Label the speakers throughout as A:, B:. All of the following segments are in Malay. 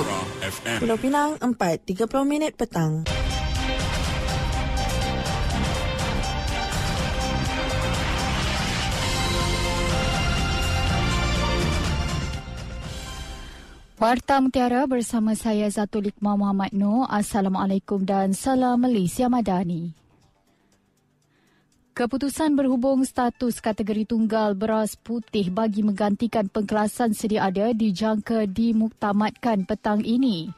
A: Sonora FM.
B: Pulau Pinang 4.30 minit petang.
C: Warta Mutiara bersama saya Zatul Iqmah Muhammad Noor. Assalamualaikum dan salam Malaysia Madani. Keputusan berhubung status kategori tunggal beras putih bagi menggantikan pengkelasan sedia ada dijangka dimuktamadkan petang ini.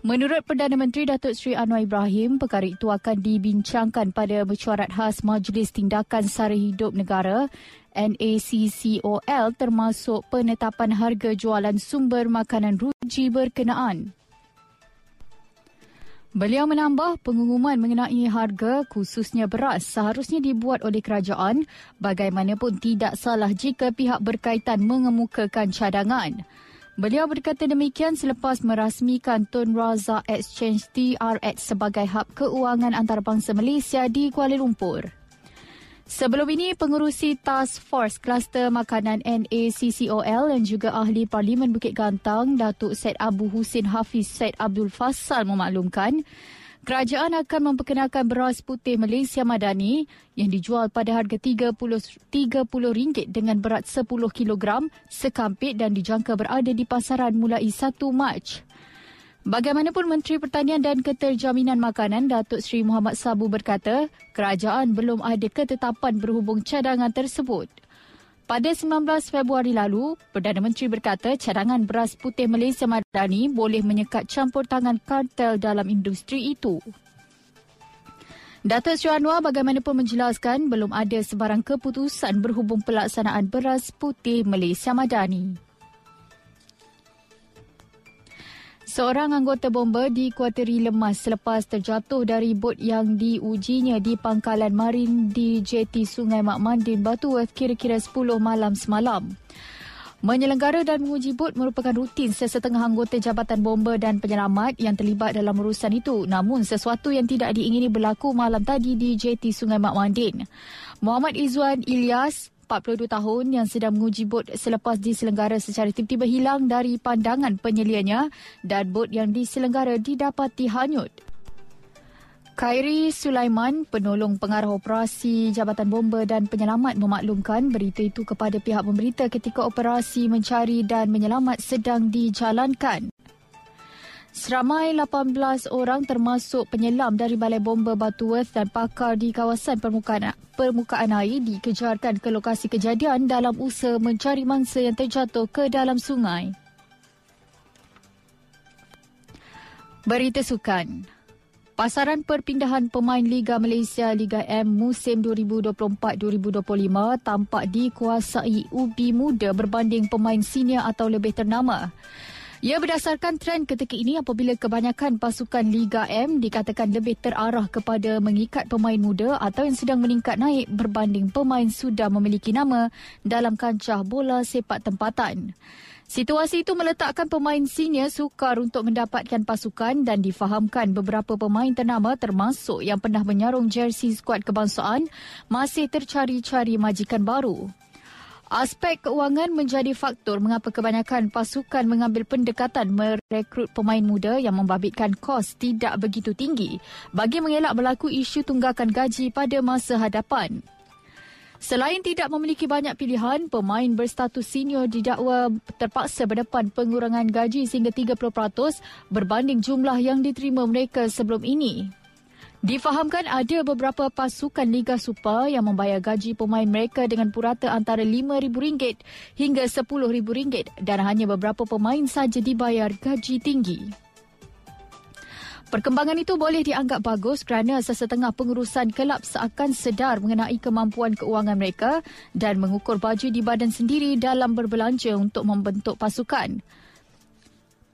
C: Menurut Perdana Menteri Datuk Seri Anwar Ibrahim, perkara itu akan dibincangkan pada mesyuarat khas Majlis Tindakan Sara Hidup Negara NACCOL termasuk penetapan harga jualan sumber makanan ruji berkenaan. Beliau menambah pengumuman mengenai harga khususnya beras seharusnya dibuat oleh kerajaan bagaimanapun tidak salah jika pihak berkaitan mengemukakan cadangan. Beliau berkata demikian selepas merasmikan Tun Razak Exchange TRX sebagai hub keuangan antarabangsa Malaysia di Kuala Lumpur. Sebelum ini, pengurusi Task Force Kluster Makanan NACCOL dan juga ahli Parlimen Bukit Gantang, Datuk Syed Abu Husin Hafiz Syed Abdul Fassal memaklumkan kerajaan akan memperkenalkan beras putih Malaysia Madani yang dijual pada harga RM30, RM30 dengan berat 10 kg sekampit dan dijangka berada di pasaran mulai 1 Mac. Bagaimanapun Menteri Pertanian dan Keterjaminan Makanan Datuk Seri Muhammad Sabu berkata, kerajaan belum ada ketetapan berhubung cadangan tersebut. Pada 19 Februari lalu, Perdana Menteri berkata cadangan beras putih Malaysia Madani boleh menyekat campur tangan kartel dalam industri itu. Datuk Seri Anwar bagaimanapun menjelaskan belum ada sebarang keputusan berhubung pelaksanaan beras putih Malaysia Madani. Seorang anggota bomba dikuatiri lemas selepas terjatuh dari bot yang diujinya di pangkalan marin di jeti Sungai Mak Mandin, Batuworth kira-kira 10 malam semalam. Menyelenggara dan menguji bot merupakan rutin sesetengah anggota Jabatan Bomba dan Penyelamat yang terlibat dalam urusan itu. Namun sesuatu yang tidak diingini berlaku malam tadi di jeti Sungai Mak Mandin. Muhammad Izzuan Ilyas 42 tahun yang sedang menguji bot selepas diselenggara secara tiba-tiba hilang dari pandangan penyelianya dan bot yang diselenggara didapati hanyut. Khairi Sulaiman, penolong pengarah operasi Jabatan Bomba dan Penyelamat memaklumkan berita itu kepada pihak pemberita ketika operasi mencari dan menyelamat sedang dijalankan. Seramai 18 orang termasuk penyelam dari Balai Bomba Batuworth dan pakar di kawasan permukaan, permukaan air dikejarkan ke lokasi kejadian dalam usaha mencari mangsa yang terjatuh ke dalam sungai. Berita Sukan Pasaran perpindahan pemain Liga Malaysia Liga M musim 2024-2025 tampak dikuasai ubi muda berbanding pemain senior atau lebih ternama. Ia berdasarkan trend ketika ini apabila kebanyakan pasukan Liga M dikatakan lebih terarah kepada mengikat pemain muda atau yang sedang meningkat naik berbanding pemain sudah memiliki nama dalam kancah bola sepak tempatan. Situasi itu meletakkan pemain senior sukar untuk mendapatkan pasukan dan difahamkan beberapa pemain ternama termasuk yang pernah menyarung jersey skuad kebangsaan masih tercari-cari majikan baru. Aspek keuangan menjadi faktor mengapa kebanyakan pasukan mengambil pendekatan merekrut pemain muda yang membabitkan kos tidak begitu tinggi bagi mengelak berlaku isu tunggakan gaji pada masa hadapan. Selain tidak memiliki banyak pilihan, pemain berstatus senior didakwa terpaksa berdepan pengurangan gaji sehingga 30% berbanding jumlah yang diterima mereka sebelum ini. Difahamkan ada beberapa pasukan Liga Super yang membayar gaji pemain mereka dengan purata antara RM5,000 hingga RM10,000 dan hanya beberapa pemain saja dibayar gaji tinggi. Perkembangan itu boleh dianggap bagus kerana sesetengah pengurusan kelab seakan sedar mengenai kemampuan keuangan mereka dan mengukur baju di badan sendiri dalam berbelanja untuk membentuk pasukan.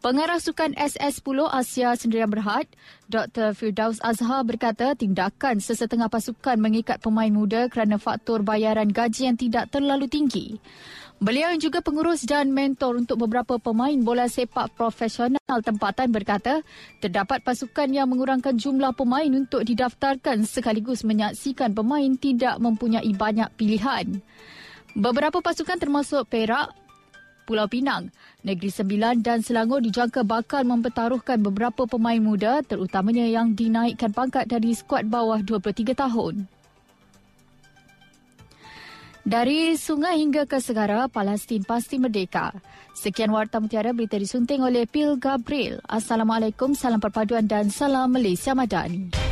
C: Pengarah sukan SS10 Asia Sendirian Berhad, Dr. Firdaus Azhar berkata tindakan sesetengah pasukan mengikat pemain muda kerana faktor bayaran gaji yang tidak terlalu tinggi. Beliau yang juga pengurus dan mentor untuk beberapa pemain bola sepak profesional tempatan berkata, terdapat pasukan yang mengurangkan jumlah pemain untuk didaftarkan sekaligus menyaksikan pemain tidak mempunyai banyak pilihan. Beberapa pasukan termasuk Perak, Pulau Pinang. Negeri Sembilan dan Selangor dijangka bakal mempertaruhkan beberapa pemain muda terutamanya yang dinaikkan pangkat dari skuad bawah 23 tahun. Dari sungai hingga ke segara, Palestin pasti merdeka. Sekian Warta Mutiara berita disunting oleh Pil Gabriel. Assalamualaikum, salam perpaduan dan salam Malaysia Madani.